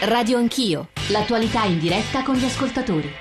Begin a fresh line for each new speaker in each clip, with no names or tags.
Radio Anch'io, l'attualità in diretta con gli ascoltatori.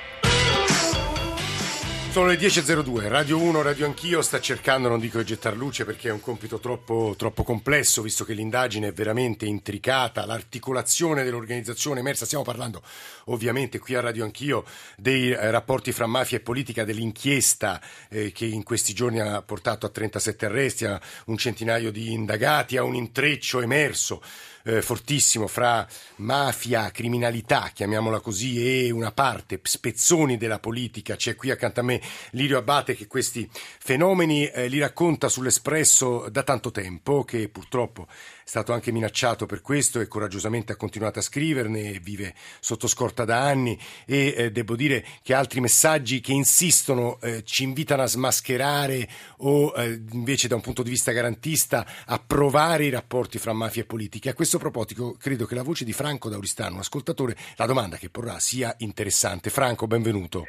Sono le 10.02, Radio 1, Radio Anch'io sta cercando, non dico di gettar luce perché è un compito troppo, troppo complesso, visto che l'indagine è veramente intricata, l'articolazione dell'organizzazione emersa, stiamo parlando ovviamente qui a Radio Anch'io dei eh, rapporti fra mafia e politica, dell'inchiesta eh, che in questi giorni ha portato a 37 arresti, a un centinaio di indagati, a un intreccio emerso eh, fortissimo fra mafia, criminalità, chiamiamola così, e una parte, spezzoni della politica. C'è qui accanto a me Lirio Abate che questi fenomeni eh, li racconta sull'Espresso da tanto tempo, che purtroppo stato anche minacciato per questo e coraggiosamente ha continuato a scriverne, vive sotto scorta da anni e eh, devo dire che altri messaggi che insistono eh, ci invitano a smascherare o eh, invece da un punto di vista garantista a provare i rapporti fra mafia e politica. A questo proposito credo che la voce di Franco Dauristano, un ascoltatore, la domanda che porrà sia interessante. Franco, benvenuto.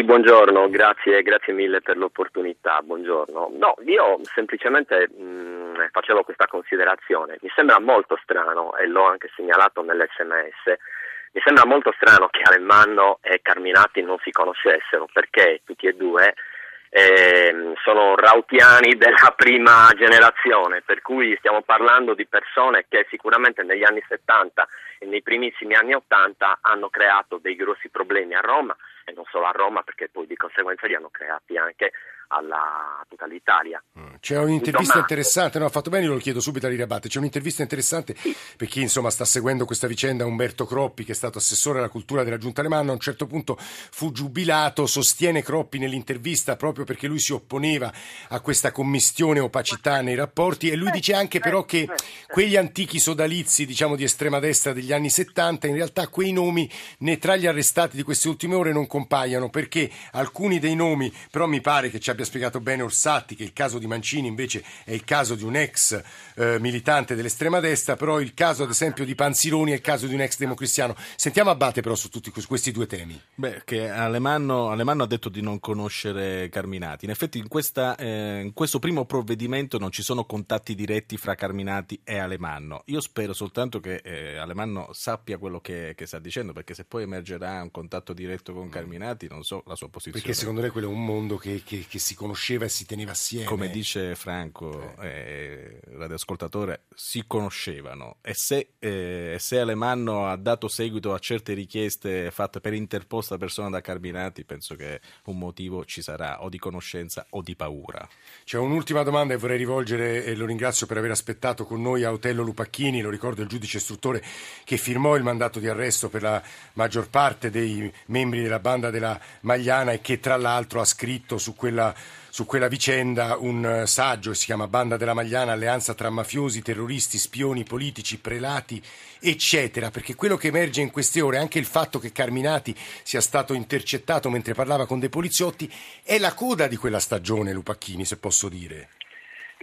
Buongiorno, grazie, grazie mille per l'opportunità, buongiorno. No, io semplicemente mh, mm, facevo questa considerazione, mi sembra molto strano, e l'ho anche segnalato nell'SMS, mi sembra molto strano che Alemanno e Carminati non si conoscessero, perché tutti e due eh, sono rautiani della prima generazione, per cui stiamo parlando di persone che sicuramente negli anni 70 e nei primissimi anni 80 hanno creato dei grossi problemi a Roma e non solo a Roma perché poi di conseguenza li hanno creati anche alla, a tutta l'Italia.
Mm. C'è un'intervista interessante, no, ha fatto bene, lo chiedo subito a Lirabate, c'è un'intervista interessante sì. per chi insomma sta seguendo questa vicenda, Umberto Croppi che è stato assessore alla cultura della Giunta Alemanna, a un certo punto fu giubilato, sostiene Croppi nell'intervista proprio perché lui si opponeva a questa commistione opacità nei rapporti e lui eh, dice anche però che eh, quegli antichi sodalizi diciamo di estrema destra degli anni 70 in realtà quei nomi né tra gli arrestati di queste ultime ore non compaiono perché alcuni dei nomi però mi pare che ci abbia abbia spiegato bene Orsatti che il caso di Mancini invece è il caso di un ex eh, militante dell'estrema destra, però il caso ad esempio di Panzironi è il caso di un ex democristiano. Sentiamo Abate però su tutti questi due temi.
Beh, che Alemanno, Alemanno ha detto di non conoscere Carminati. In effetti in, questa, eh, in, questo primo provvedimento non ci sono contatti diretti fra Carminati e Alemanno. Io spero soltanto che eh, Alemanno sappia quello che, che, sta dicendo, perché se poi emergerà un contatto diretto con Carminati non so la sua posizione.
Perché secondo lei quello è un mondo che, che, che si si conosceva e si teneva assieme.
Come dice Franco, eh. eh, radioascoltatore, si conoscevano e se, eh, se Alemanno ha dato seguito a certe richieste fatte per interposta persona da Carminati, penso che un motivo ci sarà o di conoscenza o di paura.
C'è un'ultima domanda che vorrei rivolgere e lo ringrazio per aver aspettato con noi a Otello Lupacchini, lo ricordo il giudice istruttore che firmò il mandato di arresto per la maggior parte dei membri della banda della Magliana e che tra l'altro ha scritto su quella su quella vicenda un eh, saggio che si chiama Banda della Magliana, alleanza tra mafiosi, terroristi, spioni, politici, prelati, eccetera, perché quello che emerge in queste ore, anche il fatto che Carminati sia stato intercettato mentre parlava con dei poliziotti, è la coda di quella stagione, Lupacchini, se posso dire.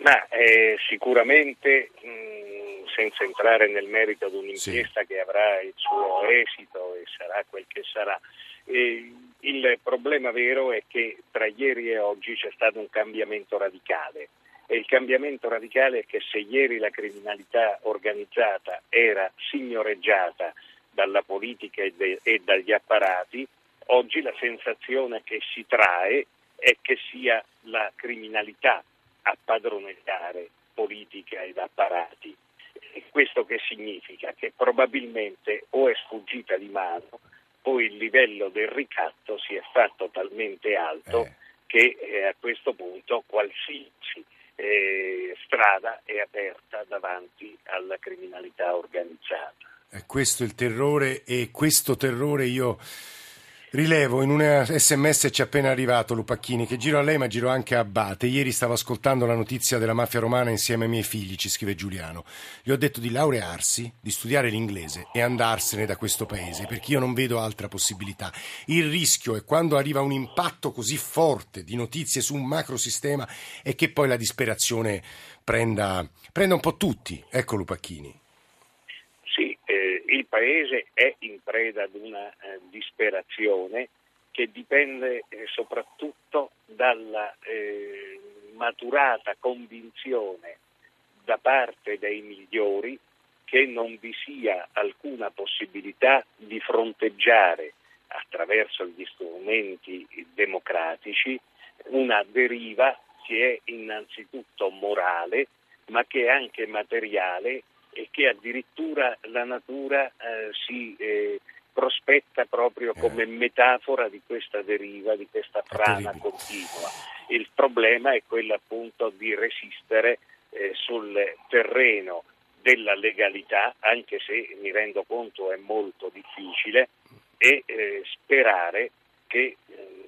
Ma eh, sicuramente, mh, senza entrare nel merito di un'inchiesta sì. che avrà il suo esito e sarà quel che sarà, eh, il problema vero è che tra ieri e oggi c'è stato un cambiamento radicale e il cambiamento radicale è che se ieri la criminalità organizzata era signoreggiata dalla politica e, de- e dagli apparati, oggi la sensazione che si trae è che sia la criminalità a padroneggiare politica ed apparati. E questo che significa? Che probabilmente o è sfuggita di mano poi il livello del ricatto si è fatto talmente alto eh. che eh, a questo punto qualsiasi eh, strada è aperta davanti alla criminalità organizzata.
È questo il terrore e questo terrore io Rilevo in un sms ci è appena arrivato Lupacchini che giro a lei ma giro anche a Abate. Ieri stavo ascoltando la notizia della mafia romana insieme ai miei figli, ci scrive Giuliano. Gli ho detto di laurearsi, di studiare l'inglese e andarsene da questo paese perché io non vedo altra possibilità. Il rischio è quando arriva un impatto così forte di notizie su un macrosistema è che poi la disperazione prenda, prenda un po' tutti. Ecco Lupacchini
paese è in preda ad una eh, disperazione che dipende eh, soprattutto dalla eh, maturata convinzione da parte dei migliori
che non vi sia alcuna possibilità di fronteggiare attraverso gli strumenti democratici una deriva che è innanzitutto morale ma che è anche materiale e che addirittura la natura eh, si eh, prospetta proprio eh. come metafora di questa deriva, di questa frana continua. Il problema è quello appunto di resistere eh, sul terreno della legalità, anche se mi rendo conto è molto difficile, e eh, sperare che eh,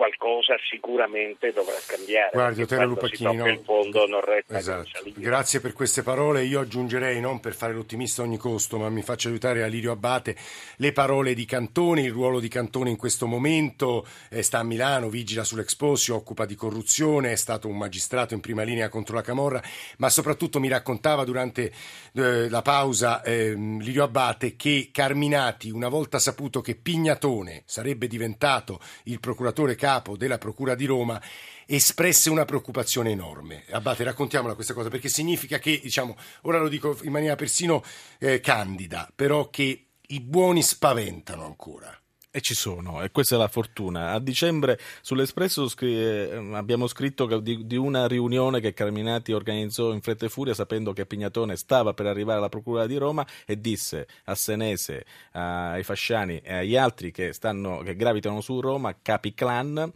qualcosa sicuramente dovrà cambiare.
Guardi, Otero Lupacchini, no.
il fondo non retta
esatto. Grazie per queste parole. Io aggiungerei, non per fare l'ottimista a ogni costo, ma mi faccio aiutare a Lirio Abate, le parole di Cantoni, il ruolo di Cantoni in questo momento, eh, sta a Milano, vigila sull'Expo, si occupa di corruzione, è stato un magistrato in prima linea contro la Camorra, ma soprattutto mi raccontava durante eh, la pausa eh, Lirio Abate che Carminati, una volta saputo che Pignatone sarebbe diventato il procuratore capo capo della Procura di Roma espresse una preoccupazione enorme. Abate, raccontiamola questa cosa, perché significa che, diciamo, ora lo dico in maniera persino eh, candida, però che i buoni spaventano ancora.
E ci sono, e questa è la fortuna. A dicembre sull'Espresso scri- eh, abbiamo scritto di, di, una riunione che Carminati organizzò in fretta e furia sapendo che Pignatone stava per arrivare alla Procura di Roma e disse a Senese, ai Fasciani e agli altri che, stanno, che gravitano su Roma, capi clan,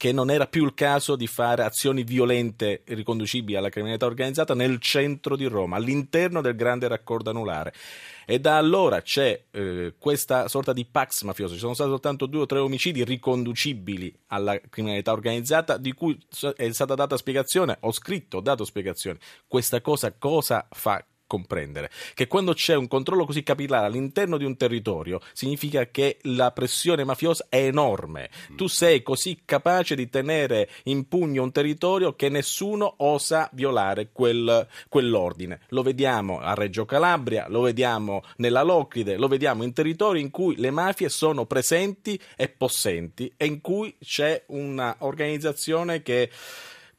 che non era più il caso di fare azioni violente riconducibili alla criminalità organizzata nel centro di Roma, all'interno del grande raccordo anulare. E da allora c'è eh, questa sorta di pax mafioso. Ci sono stati soltanto due o tre omicidi riconducibili alla criminalità organizzata, di cui è stata data spiegazione. Ho scritto, ho dato spiegazione. Questa cosa cosa fa? Comprendere che quando c'è un controllo così capillare all'interno di un territorio significa che la pressione mafiosa è enorme. Tu sei così capace di tenere in pugno un territorio che nessuno osa violare quel, quell'ordine. Lo vediamo a Reggio Calabria, lo vediamo nella Locride, lo vediamo in territori in cui le mafie sono presenti e possenti e in cui c'è un'organizzazione che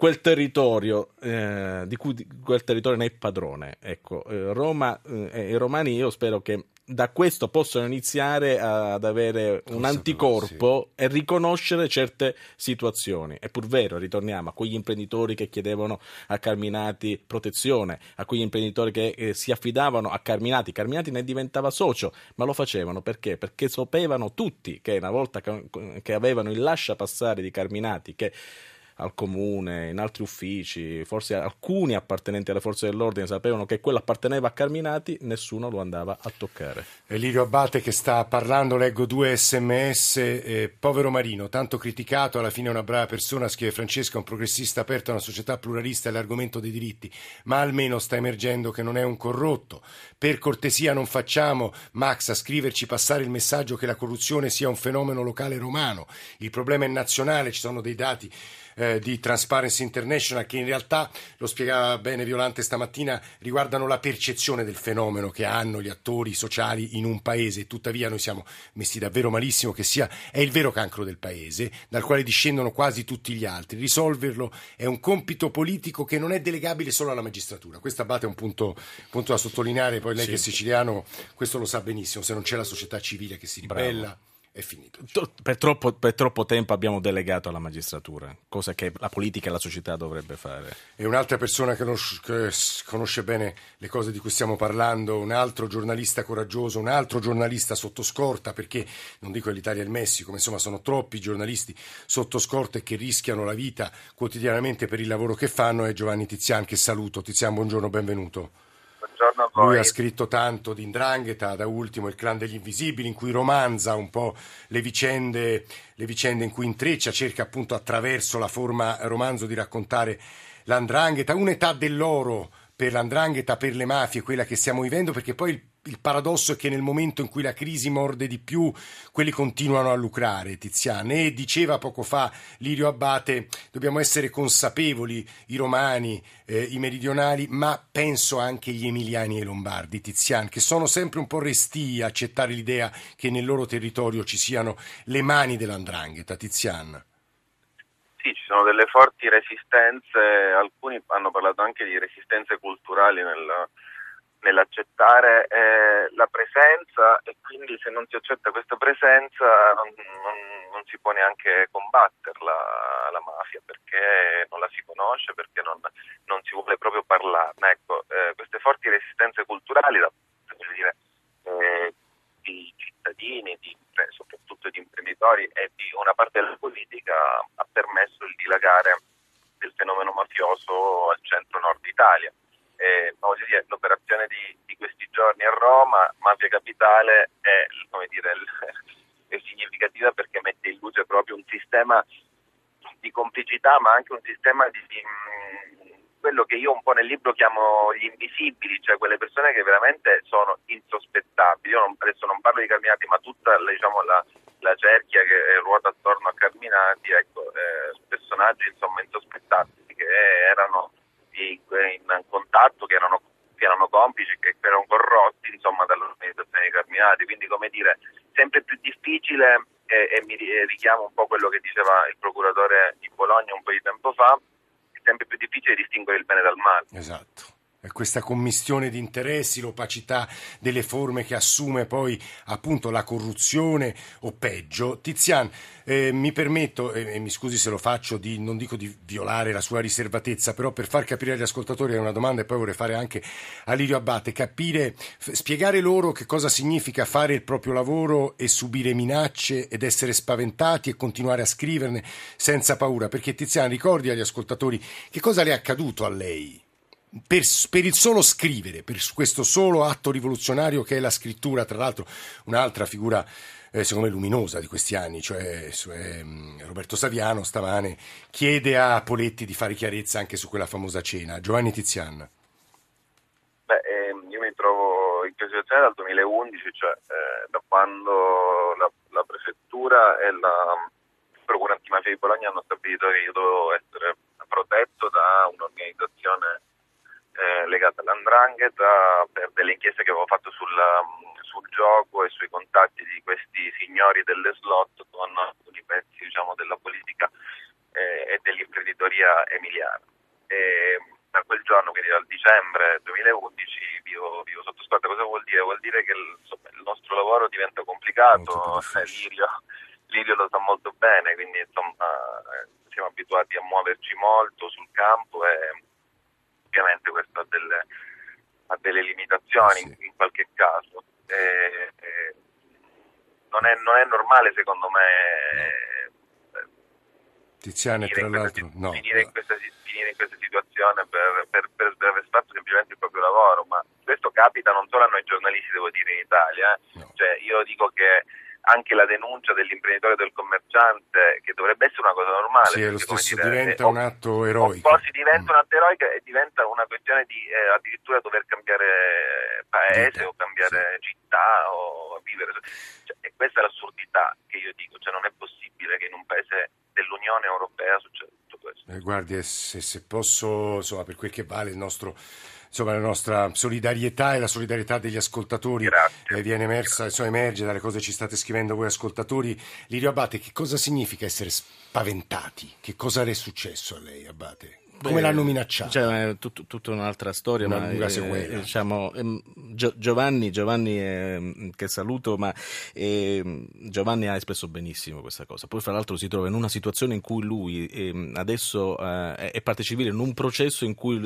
quel territorio eh, di cui quel territorio ne è padrone. Ecco, eh, Roma eh, e i romani io spero che da questo possano iniziare ad avere un anticorpo sì. e riconoscere certe situazioni. È pur vero, ritorniamo a quegli imprenditori che chiedevano a Carminati protezione, a quegli imprenditori che eh, si affidavano a Carminati. Carminati ne diventava socio, ma lo facevano perché? Perché sapevano tutti che una volta che, che avevano il lascia passare di Carminati, che al comune, in altri uffici, forse alcuni appartenenti alle forze dell'ordine sapevano che quello apparteneva a Carminati, nessuno lo andava a toccare.
Elirio Abbate che sta parlando, leggo due sms, eh, povero Marino, tanto criticato, alla fine è una brava persona, scrive Francesca, un progressista aperto a una società pluralista e l'argomento dei diritti, ma almeno sta emergendo che non è un corrotto. Per cortesia non facciamo, Max, a scriverci, passare il messaggio che la corruzione sia un fenomeno locale romano. Il problema è nazionale, ci sono dei dati eh, di Transparency International che in realtà, lo spiegava bene Violante stamattina, riguardano la percezione del fenomeno che hanno gli attori sociali in un paese. Tuttavia noi siamo messi davvero malissimo che sia, è il vero cancro del paese, dal quale discendono quasi tutti gli altri. Risolverlo è un compito politico che non è delegabile solo alla magistratura. Questo Abate è un punto, punto da sottolineare, poi lei sì. che è siciliano questo lo sa benissimo, se non c'è la società civile che si ribella. Bravo è finito.
Per troppo, per troppo, tempo abbiamo delegato alla magistratura, cosa che la politica e la società dovrebbe fare.
E un'altra persona che, che conosce bene le cose di cui stiamo parlando, un altro giornalista coraggioso, un altro giornalista sotto scorta, perché non dico l'Italia e il Messico, ma insomma sono troppi giornalisti sotto scorta e che rischiano la vita quotidianamente per il lavoro che fanno, è Giovanni Tizian, che saluto. Tizian, buongiorno, benvenuto
buongiorno a voi.
Lui ha scritto tanto di Indrangheta, da ultimo Il clan degli invisibili, in cui romanza un po' le vicende, le vicende in cui intreccia, cerca appunto attraverso la forma romanzo di raccontare l'Andrangheta, un'età dell'oro per l'Andrangheta, per le mafie, quella che stiamo vivendo, perché poi il il paradosso è che nel momento in cui la crisi morde di più, quelli continuano a lucrare, Tiziana. E diceva poco fa Lirio Abbate, dobbiamo essere consapevoli, i romani, eh, i meridionali, ma penso anche gli emiliani e i lombardi, Tiziana, che sono sempre un po' resti a accettare l'idea che nel loro territorio ci siano le mani dell'andrangheta, Tiziana.
Sì, ci sono delle forti resistenze, alcuni hanno parlato anche di resistenze culturali nel nell'accettare eh, la presenza e quindi se non si accetta questa presenza non, non, non si può neanche combatterla la mafia perché non la si conosce, perché non, non si vuole proprio parlarne. Ecco, eh, queste forti resistenze culturali da dire, eh, di cittadini, di, soprattutto di imprenditori e di una parte della politica ha permesso il dilagare del fenomeno mafioso al centro-nord Italia dire, l'operazione di, di, questi giorni a Roma, Mafia Capitale, è, dire, è significativa perché mette in luce proprio un sistema di complicità, ma anche un sistema di, di quello che io un po' nel libro chiamo gli invisibili, cioè quelle persone che veramente sono insospettabili. Io non, adesso non parlo di Carminati, ma tutta diciamo, la, la, cerchia che ruota attorno a Carminati, ecco, eh, personaggi insomma insospettabili che erano in contatto, che erano, che erano complici, che erano corrotti insomma, dall'organizzazione dei Carminati, quindi come dire, sempre più difficile e, e mi richiamo un po' quello che diceva il procuratore di Bologna un po' di tempo fa, è sempre più difficile distinguere il bene dal male.
Esatto questa commistione di interessi, l'opacità delle forme che assume poi appunto la corruzione o peggio. Tizian, eh, mi permetto, e eh, mi scusi se lo faccio, di, non dico di violare la sua riservatezza, però per far capire agli ascoltatori è una domanda e poi vorrei fare anche a Lirio Abbate, capire, spiegare loro che cosa significa fare il proprio lavoro e subire minacce ed essere spaventati e continuare a scriverne senza paura, perché Tizian ricordi agli ascoltatori che cosa le è accaduto a lei? Per, per, il solo scrivere, per questo solo atto rivoluzionario che è la scrittura, tra l'altro un'altra figura eh, secondo me luminosa di questi anni, cioè, cioè Roberto Saviano stamane chiede a Poletti di fare chiarezza anche su quella famosa cena. Giovanni Tizian.
Beh, ehm, io mi trovo in questa situazione dal 2011, cioè eh, da quando la, la prefettura e la Procura antimafia di Bologna hanno stabilito che io dovevo essere protetto da un'organizzazione eh, legata all'andrangheta per delle inchieste che avevo fatto sul, mm, sul, gioco e sui contatti di questi signori delle slot con alcuni pezzi diciamo, della politica eh, e dell'imprenditoria emiliana. E, da quel giorno, quindi dal dicembre 2011, vivo, vivo sotto scorta. Cosa vuol dire? Vuol dire che il, insomma, il nostro lavoro diventa complicato, eh, Lirio, Lirio, lo sa molto bene, quindi insomma, eh, siamo abituati a muoverci molto sul campo e ovviamente questo ha delle, ha delle limitazioni sì. in, in, qualche caso. E, e non, è, non, è, normale secondo me
Tiziane, tra l'altro, no.
finire, in questa, finire, in questa, situazione per, per, per, per, aver fatto semplicemente il proprio lavoro, ma questo capita non solo a noi giornalisti, devo dire, in Italia. Eh. No. Cioè, io dico che anche la denuncia dell'imprenditore del commerciante, che dovrebbe essere una cosa normale.
Sì, perché, lo stesso dire, diventa eh, un atto eroico.
Poi si diventa mm. un atto eroico e diventa una questione di eh, addirittura dover cambiare paese o cambiare sì. città o vivere. Cioè, e questa è l'assurdità che io dico, cioè non è possibile che in un paese dell'Unione Europea succeda tutto questo.
Eh, guardi, se, se posso, insomma, per quel che vale il nostro insomma, la nostra solidarietà e la solidarietà degli ascoltatori eh, viene emersa, insomma, emerge dalle cose che ci state scrivendo voi ascoltatori. Lirio Abate, che cosa significa essere spaventati? Che cosa è successo a lei, Abate? Come Beh, l'hanno minacciato?
Cioè, è tut, tutta un'altra storia, Una ma eh, diciamo, eh, Giovanni, Giovanni eh, che saluto, ma eh, Giovanni ha espresso benissimo questa cosa. Poi, fra l'altro, si trova in una situazione in cui lui ehm, adesso eh, è parte civile in un processo in cui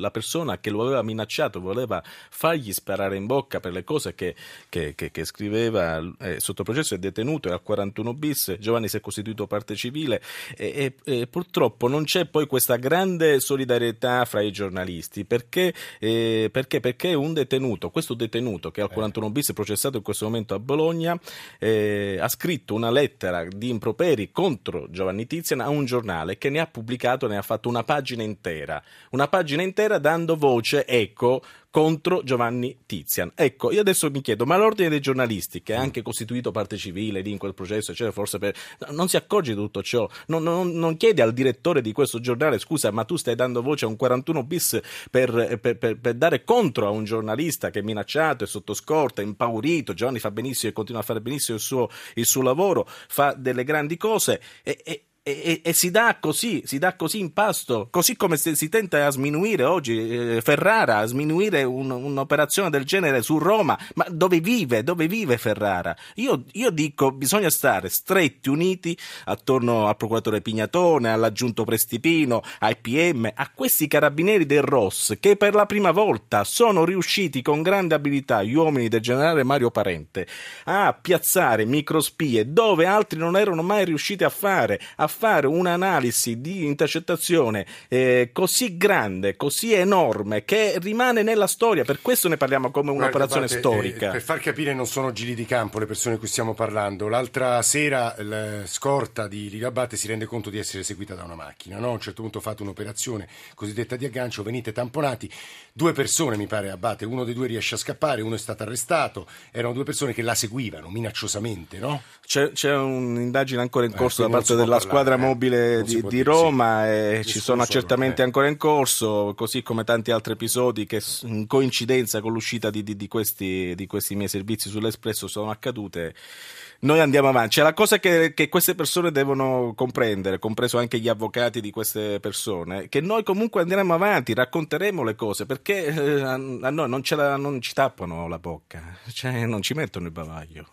la persona che lo aveva minacciato voleva fargli sparare in bocca per le cose che, che, che, che scriveva eh, sotto processo, è detenuto, è al 41 bis. Giovanni si è costituito parte civile e, e purtroppo non c'è poi questa grande grande solidarietà fra i giornalisti perché, eh, perché, perché un detenuto, questo detenuto che è al 41 eh. bis processato in questo momento a Bologna, eh, ha scritto una lettera di improperi contro Giovanni Tizian a un giornale che ne ha pubblicato, ne ha fatto una pagina intera, una pagina intera dando voce, ecco, contro Giovanni Tizian. Ecco, io adesso mi chiedo, ma l'ordine dei giornalisti, che è anche costituito parte civile lì in quel processo, eccetera, forse per... non si accorge di tutto ciò, non, non, non, chiede al direttore di questo giornale, scusa, ma tu stai dando voce a un 41 bis per, per, per, per dare contro a un giornalista che è minacciato, è sotto scorta, è impaurito, Giovanni fa benissimo e continua a fare benissimo il suo, il suo lavoro, fa delle grandi cose e, e e, e, si dà così, si dà così in pasto, così come si, si tenta a sminuire oggi eh, Ferrara, a sminuire un, un'operazione del genere su Roma, ma dove vive, dove vive Ferrara? Io, io, dico bisogna stare stretti, uniti attorno al procuratore Pignatone, all'aggiunto Prestipino, ai PM, a questi carabinieri del Ross che per la prima volta sono riusciti con grande abilità, gli uomini del generale Mario Parente, a piazzare microspie dove altri non erano mai riusciti a fare, a fare un'analisi di intercettazione eh, così grande, così enorme, che rimane nella storia. Per questo ne parliamo come un'operazione
Guarda,
storica.
Eh, per far capire, non sono giri di campo le persone di cui stiamo parlando. L'altra sera la scorta di Lirabate si rende conto di essere seguita da una macchina. No? A un certo punto fate un'operazione cosiddetta di aggancio, venite tamponati. Due persone, mi pare, Abate, uno dei due riesce a scappare, uno è stato arrestato. Erano due persone che la seguivano minacciosamente, no?
C'è, c'è un'indagine ancora in eh, corso eh, da parte della squadra squadra mobile eh, di, di, Roma sì. e ci sono accertamenti eh. ancora in corso, così come tanti altri episodi che in coincidenza con l'uscita di, di, di questi, questi miei servizi sull'Espresso sono accadute noi andiamo avanti. C'è la cosa che, che, queste persone devono comprendere, compreso anche gli avvocati di queste persone, che noi comunque andremo avanti, racconteremo le cose, perché eh, a, a, noi non, la, non, ci tappano la bocca, cioè non ci mettono il bavaglio.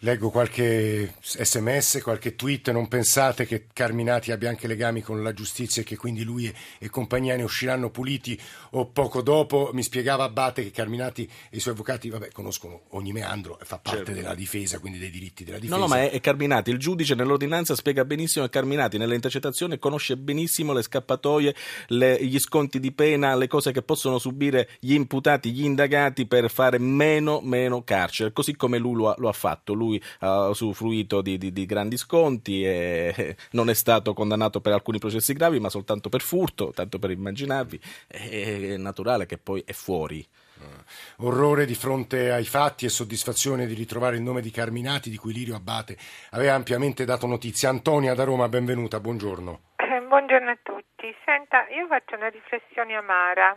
Leggo qualche sms, qualche tweet, non pensate che Carminati abbia anche legami con la giustizia e che quindi lui e, compagnia ne usciranno puliti o poco dopo. Mi spiegava Abate che Carminati e i suoi avvocati vabbè, conoscono ogni meandro, fa parte certo. della difesa, quindi dei diritti della difesa.
No, no, ma è, è, Carminati, il giudice nell'ordinanza spiega benissimo che Carminati nelle intercettazioni conosce benissimo le scappatoie, le, gli sconti di pena, le cose che possono subire gli imputati, gli indagati per fare meno, meno carcere, così come lui lo ha, lo ha fatto. Lui lui ha usufruito di, di, di grandi sconti e non è stato condannato per alcuni processi gravi, ma soltanto per furto, tanto per immaginarvi. È naturale che poi è fuori.
Uh, orrore di fronte ai fatti e soddisfazione di ritrovare il nome di Carminati di cui Lirio Abate aveva ampiamente dato notizia. Antonia da Roma, benvenuta, buongiorno.
Eh, buongiorno a tutti. Senta, io faccio una riflessione amara.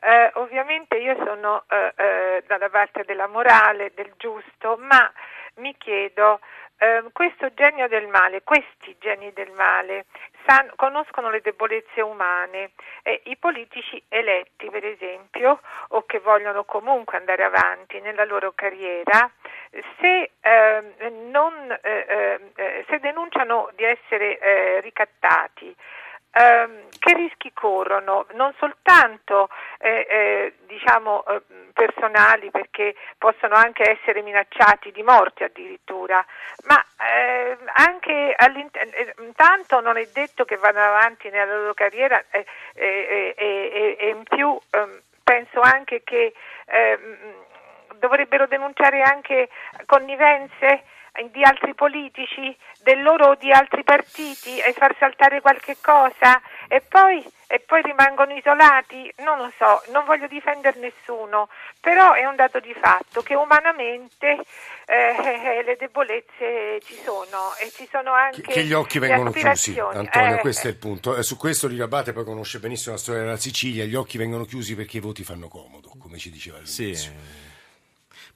Eh, ovviamente io sono eh, eh dalla parte della morale, del giusto, ma mi chiedo, eh, questo genio del male, questi geni del male, san, conoscono le debolezze umane e i politici eletti, per esempio, o che vogliono comunque andare avanti nella loro carriera, se, eh, non, eh, eh, se denunciano di essere eh, ricattati, ehm, che rischi corrono non soltanto eh, eh, diciamo, eh, personali perché possono anche essere minacciati di morte addirittura, ma ehm, anche eh, intanto non è detto che vadano avanti nella loro carriera e in più ehm, penso anche che ehm, dovrebbero denunciare anche connivenze di altri politici, del loro o di altri partiti e far saltare qualche cosa e poi, e poi rimangono isolati? Non lo so, non voglio difendere nessuno, però è un dato di fatto che umanamente eh, le debolezze ci sono e ci sono anche
che gli occhi vengono chiusi Antonio eh, questo è il punto. Eh, su questo Lirabate poi conosce benissimo la storia della Sicilia gli occhi vengono chiusi perché i voti fanno comodo come ci diceva all'inizio. sì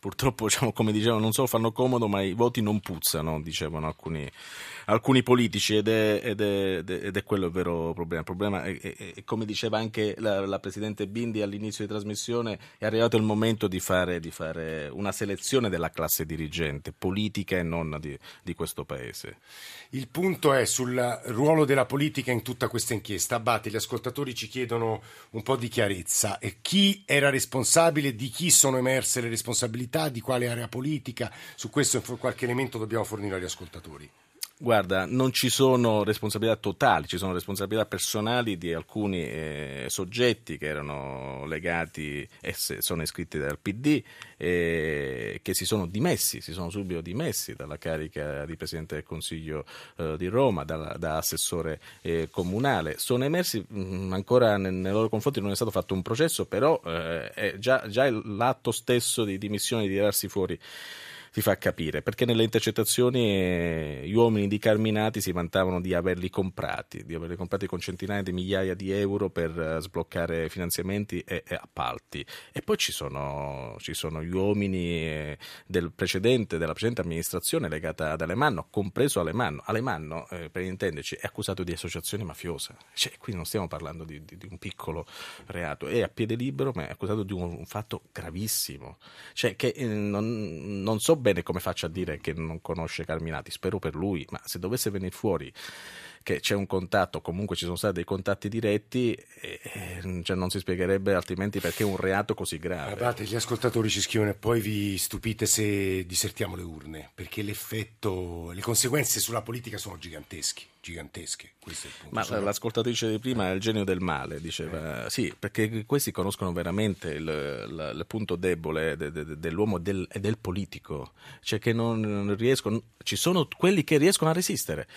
purtroppo, diciamo, come dicevano, non solo fanno comodo, ma i voti non puzzano, dicevano alcuni, alcuni politici, ed è, ed, è, ed è, quello il vero problema. Il problema è, come diceva anche la, la, Presidente Bindi all'inizio di trasmissione, è arrivato il momento di fare, di fare una selezione della classe dirigente, politica e non di, di questo Paese.
Il punto è sul ruolo della politica in tutta questa inchiesta. Abate, gli ascoltatori ci chiedono un po' di chiarezza. E chi era responsabile, di chi sono emerse le responsabilità, di quale area politica? Su questo qualche elemento dobbiamo fornire agli ascoltatori.
Guarda, non ci sono responsabilità totali, ci sono responsabilità personali di alcuni eh, soggetti che erano legati e sono iscritti dal PD eh, che si sono dimessi, si sono subito dimessi dalla carica di Presidente del Consiglio eh, di Roma, da, da assessore eh, comunale. Sono emersi, mh, mm, ancora nei, nei loro confronti non è stato fatto un processo, però eh, già, già l'atto stesso di dimissione di tirarsi fuori si fa capire, perché nelle intercettazioni eh, gli uomini di Carminati si vantavano di averli comprati, di averli comprati con centinaia di migliaia di euro per uh, sbloccare finanziamenti e, e, appalti. E poi ci sono, ci sono gli uomini eh, del precedente, della precedente amministrazione legata ad Alemanno, compreso Alemanno. Alemanno, eh, per intenderci, è accusato di associazione mafiosa. Cioè, qui non stiamo parlando di, di, di, un piccolo reato, è a piede libero, ma è accusato di un, un fatto gravissimo. Cioè, che eh, non, non so bene come faccia a dire che non conosce Carminati, spero per lui, ma se dovesse venire fuori che c'è un contatto, comunque ci sono stati dei contatti diretti, e, cioè non si spiegherebbe altrimenti perché un reato così grave.
Guardate, gli ascoltatori ci scrivono e poi vi stupite se disertiamo le urne, perché l'effetto, le conseguenze sulla politica sono giganteschi gigantesche.
Ma sono... l'ascoltatrice di prima è il genio del male, diceva. Eh. Sì, perché questi conoscono veramente il, il, il punto debole de, de, de, dell'uomo e del, del, politico. Cioè che non riescono. Ci sono quelli che riescono a resistere.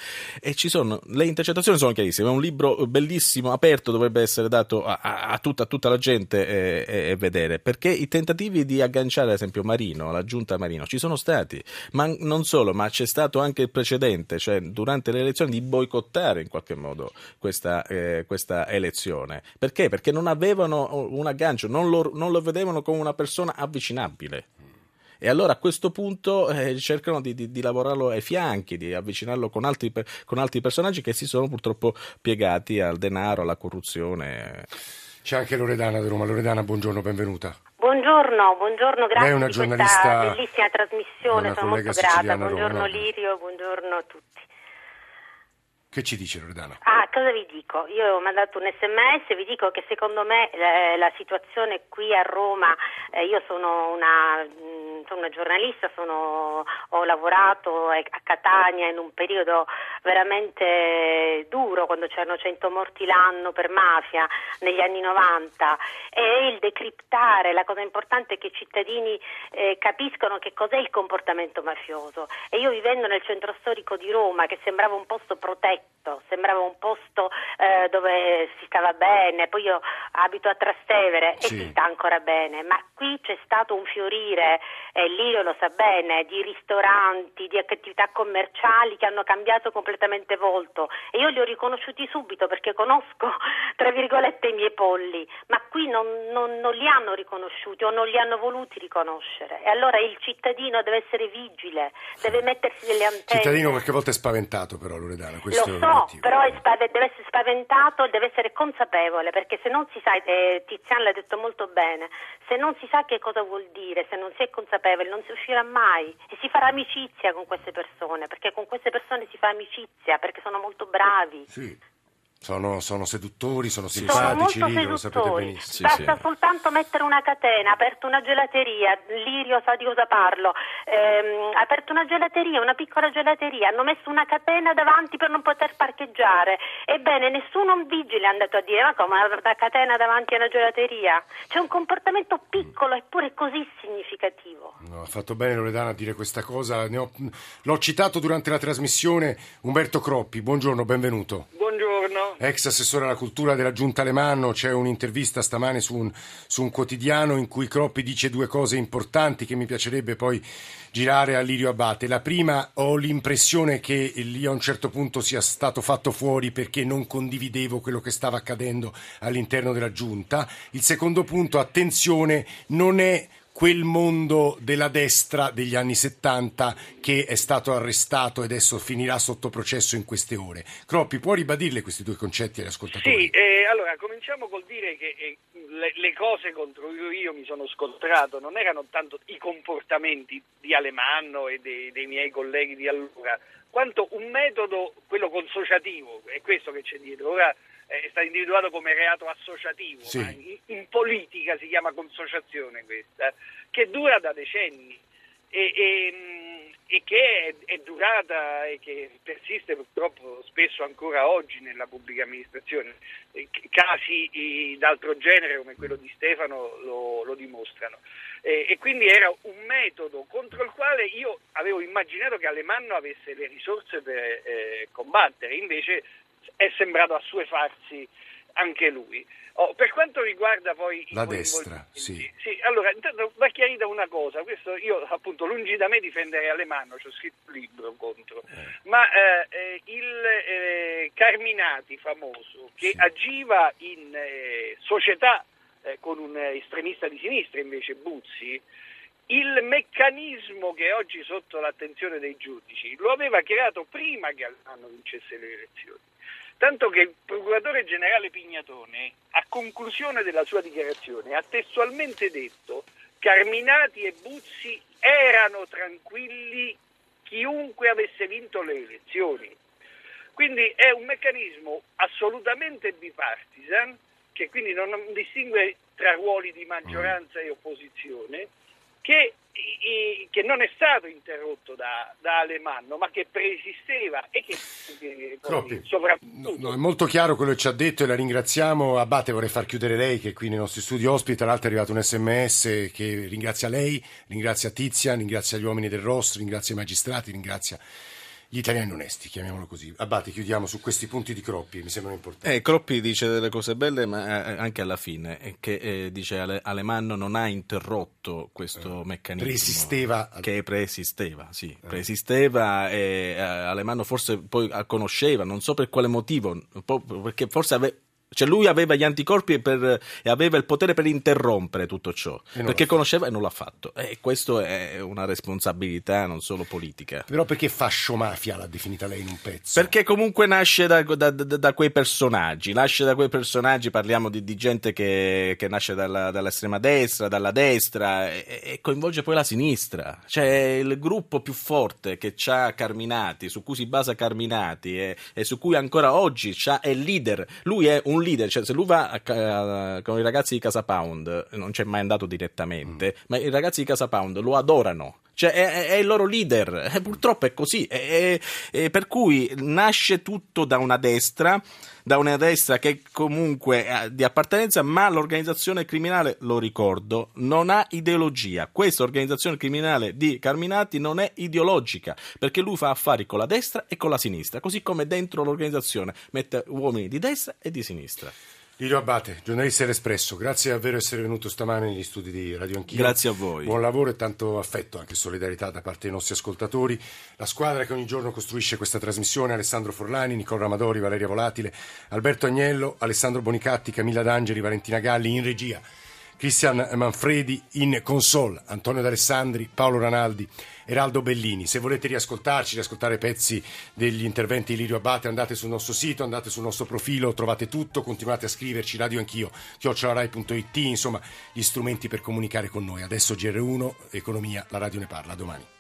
E ci sono. Le intercettazioni sono chiarissime. È un libro bellissimo, aperto, dovrebbe essere dato a, a, tutta, a tutta, la gente e, e, e, vedere. Perché i tentativi di agganciare, ad esempio, Marino, la giunta Marino, ci sono stati. Ma non solo, ma c'è stato anche il precedente, cioè durante le elezioni di boicottare in qualche modo questa, eh, questa elezione. Perché? Perché non avevano un aggancio, non lo, non lo vedevano come una persona avvicinabile. E allora a questo punto eh, cercano di, di, di, lavorarlo ai fianchi, di avvicinarlo con altri, con altri, personaggi che si sono purtroppo piegati al denaro, alla corruzione.
C'è anche Loredana di Roma. Loredana, buongiorno, benvenuta.
Buongiorno, buongiorno, grazie
Lei è una giornalista,
per bellissima trasmissione, sono molto grata. Buongiorno
Roma, no?
Lirio, buongiorno a tutti.
Che ci dice Loredana?
Ah, cosa vi dico? Io ho mandato un sms, vi dico che secondo me eh, la situazione qui a Roma, eh, io sono una, mh, sono una giornalista, sono, ho lavorato a Catania in un periodo veramente duro, quando c'erano 100 morti l'anno per mafia negli anni 90 e il decriptare, la cosa importante è che i cittadini eh, capiscono che cos'è il comportamento mafioso e io vivendo nel centro storico di Roma che sembrava un posto protetto, sembrava un posto eh, dove si stava bene, poi io abito a Trastevere sì. e si sta ancora bene, ma qui c'è stato un fiorire, e Lio lo sa bene, di ristoranti, di attività commerciali che hanno cambiato completamente volto e io li ho riconosciuti subito perché conosco, tra virgolette, i miei polli, ma qui non, non, non li hanno riconosciuti o non li hanno voluti riconoscere e allora il cittadino deve essere vigile, deve mettersi delle antenne.
Cittadino qualche volta è spaventato però Loredana, questo
so, però spav- deve essere spaventato, deve essere consapevole, perché se non si sa, eh, Tiziano l'ha detto molto bene, se non si sa che cosa vuol dire, se non si è consapevole, non si uscirà mai e si farà amicizia con queste persone, perché con queste persone si fa amicizia, perché sono molto bravi.
Sì. Sono, sono, seduttori, sono simpatici,
sono
Lirio, lo sapete benissimo.
Basta sì, soltanto mettere una catena, aperto una gelateria, Lirio sa di cosa parlo, ehm, aperto una gelateria, una piccola gelateria, hanno messo una catena davanti per non poter parcheggiare. Ebbene, nessuno vigile è andato a dire, ma come una catena davanti a una gelateria? C'è un comportamento piccolo eppure così significativo.
No, ha fatto bene Loredana a dire questa cosa, ho, l'ho citato durante la trasmissione Umberto Croppi, buongiorno, benvenuto.
Buongiorno.
Ex assessore alla cultura della Giunta Alemanno, c'è un'intervista stamane su un, su un, quotidiano in cui Croppi dice due cose importanti che mi piacerebbe poi girare a Lirio Abate. La prima, ho l'impressione che lì a un certo punto sia stato fatto fuori perché non condividevo quello che stava accadendo all'interno della Giunta. Il secondo punto, attenzione, non è quel mondo della destra degli anni 70 che è stato arrestato e adesso finirà sotto processo in queste ore. Croppi, può ribadirle questi due concetti agli ascoltatori?
Sì, eh, allora cominciamo col dire che eh, le, le, cose contro cui io mi sono scontrato non erano tanto i comportamenti di Alemanno e dei, dei miei colleghi di allora, quanto un metodo, quello consociativo, è questo che c'è dietro. Ora, è stato individuato come reato associativo, sì. in, in, politica si chiama consociazione questa, che dura da decenni e, e, e che è, è, durata e che persiste purtroppo spesso ancora oggi nella pubblica amministrazione. Casi d'altro genere come quello di Stefano lo, lo dimostrano. E, e, quindi era un metodo contro il quale io avevo immaginato che Alemanno avesse le risorse per eh, combattere, invece è sembrato assuefarsi anche lui. Oh, per quanto riguarda poi
la destra, sì.
sì. Allora, intanto va chiarita una cosa, questo io appunto lungi da me difendere Alemanno, ci ho scritto un libro contro, eh. ma eh, eh il eh, Carminati famoso che sì. agiva in eh, società eh, con un estremista di sinistra invece Buzzi, il meccanismo che è oggi sotto l'attenzione dei giudici lo aveva creato prima che Alemanno vincesse le elezioni. Tanto che il procuratore generale Pignatone, a conclusione della sua dichiarazione, ha testualmente detto Carminati e Buzzi erano tranquilli chiunque avesse vinto le elezioni. Quindi è un meccanismo assolutamente bipartisan, che quindi non distingue tra ruoli di maggioranza e opposizione, che che non è stato interrotto da, da Alemanno, ma che preesisteva e che, che soprattutto...
No, no, è molto chiaro quello che ci ha detto e la ringraziamo. Abate, vorrei far chiudere lei che qui nei nostri studi ospita. Tra l'altro è arrivato un sms che ringrazia lei, ringrazia Tizia, ringrazia gli uomini del ROS, ringrazia i magistrati, ringrazia gli italiani onesti, chiamiamolo così. Abbate, chiudiamo su questi punti di Croppi, mi sembrano importanti.
Eh, Croppi dice delle cose belle, ma eh, anche alla fine, che eh, dice Ale, Alemanno non ha interrotto questo eh, meccanismo.
Preesisteva.
Che preesisteva, sì, eh. preesisteva e eh, Alemanno forse poi conosceva, non so per quale motivo, perché forse aveva cioè lui aveva gli anticorpi per, e aveva il potere per interrompere tutto ciò, perché conosceva e non l'ha fatto. E questo è una responsabilità non solo politica.
Però perché fascio-mafia l'ha definita lei in un pezzo?
Perché comunque nasce da, da, da, da quei personaggi, nasce da quei personaggi, parliamo di, di gente che, che nasce dalla, dall'estrema destra, dalla destra e, e, coinvolge poi la sinistra. Cioè il gruppo più forte che ha Carminati, su cui si basa Carminati e, e su cui ancora oggi è leader. Lui è un leader, cioè se lui va a, a, con i ragazzi di Casa Pound, non c'è mai andato direttamente, mm. ma i ragazzi di Casa Pound lo adorano. Cioè è, è il loro leader, e purtroppo è così, è, è, per cui nasce tutto da una destra, da una destra che comunque è di appartenenza, ma l'organizzazione criminale, lo ricordo, non ha ideologia. Questa organizzazione criminale di Carminati non è ideologica, perché lui fa affari con la destra e con la sinistra, così come dentro l'organizzazione mette uomini di destra e di sinistra.
Lirio Abate, giornalista dell'Espresso, grazie davvero di essere venuto stamane negli studi di Radio Anch'io.
Grazie a voi.
Buon lavoro e tanto affetto, anche solidarietà da parte dei nostri ascoltatori. La squadra che ogni giorno costruisce questa trasmissione, Alessandro Forlani, Nicola Amadori, Valeria Volatile, Alberto Agnello, Alessandro Bonicatti, Camilla D'Angeli, Valentina Galli in regia. Cristian Manfredi in console, Antonio D'Alessandri, Paolo Ranaldi, Eraldo Bellini. Se volete riascoltarci, riascoltare pezzi degli interventi di Lirio Abate, andate sul nostro sito, andate sul nostro profilo, trovate tutto, continuate a scriverci, radio anch'io, chiocciolarai.it, insomma, gli strumenti per comunicare con noi. Adesso GR1, Economia, la radio ne parla, domani.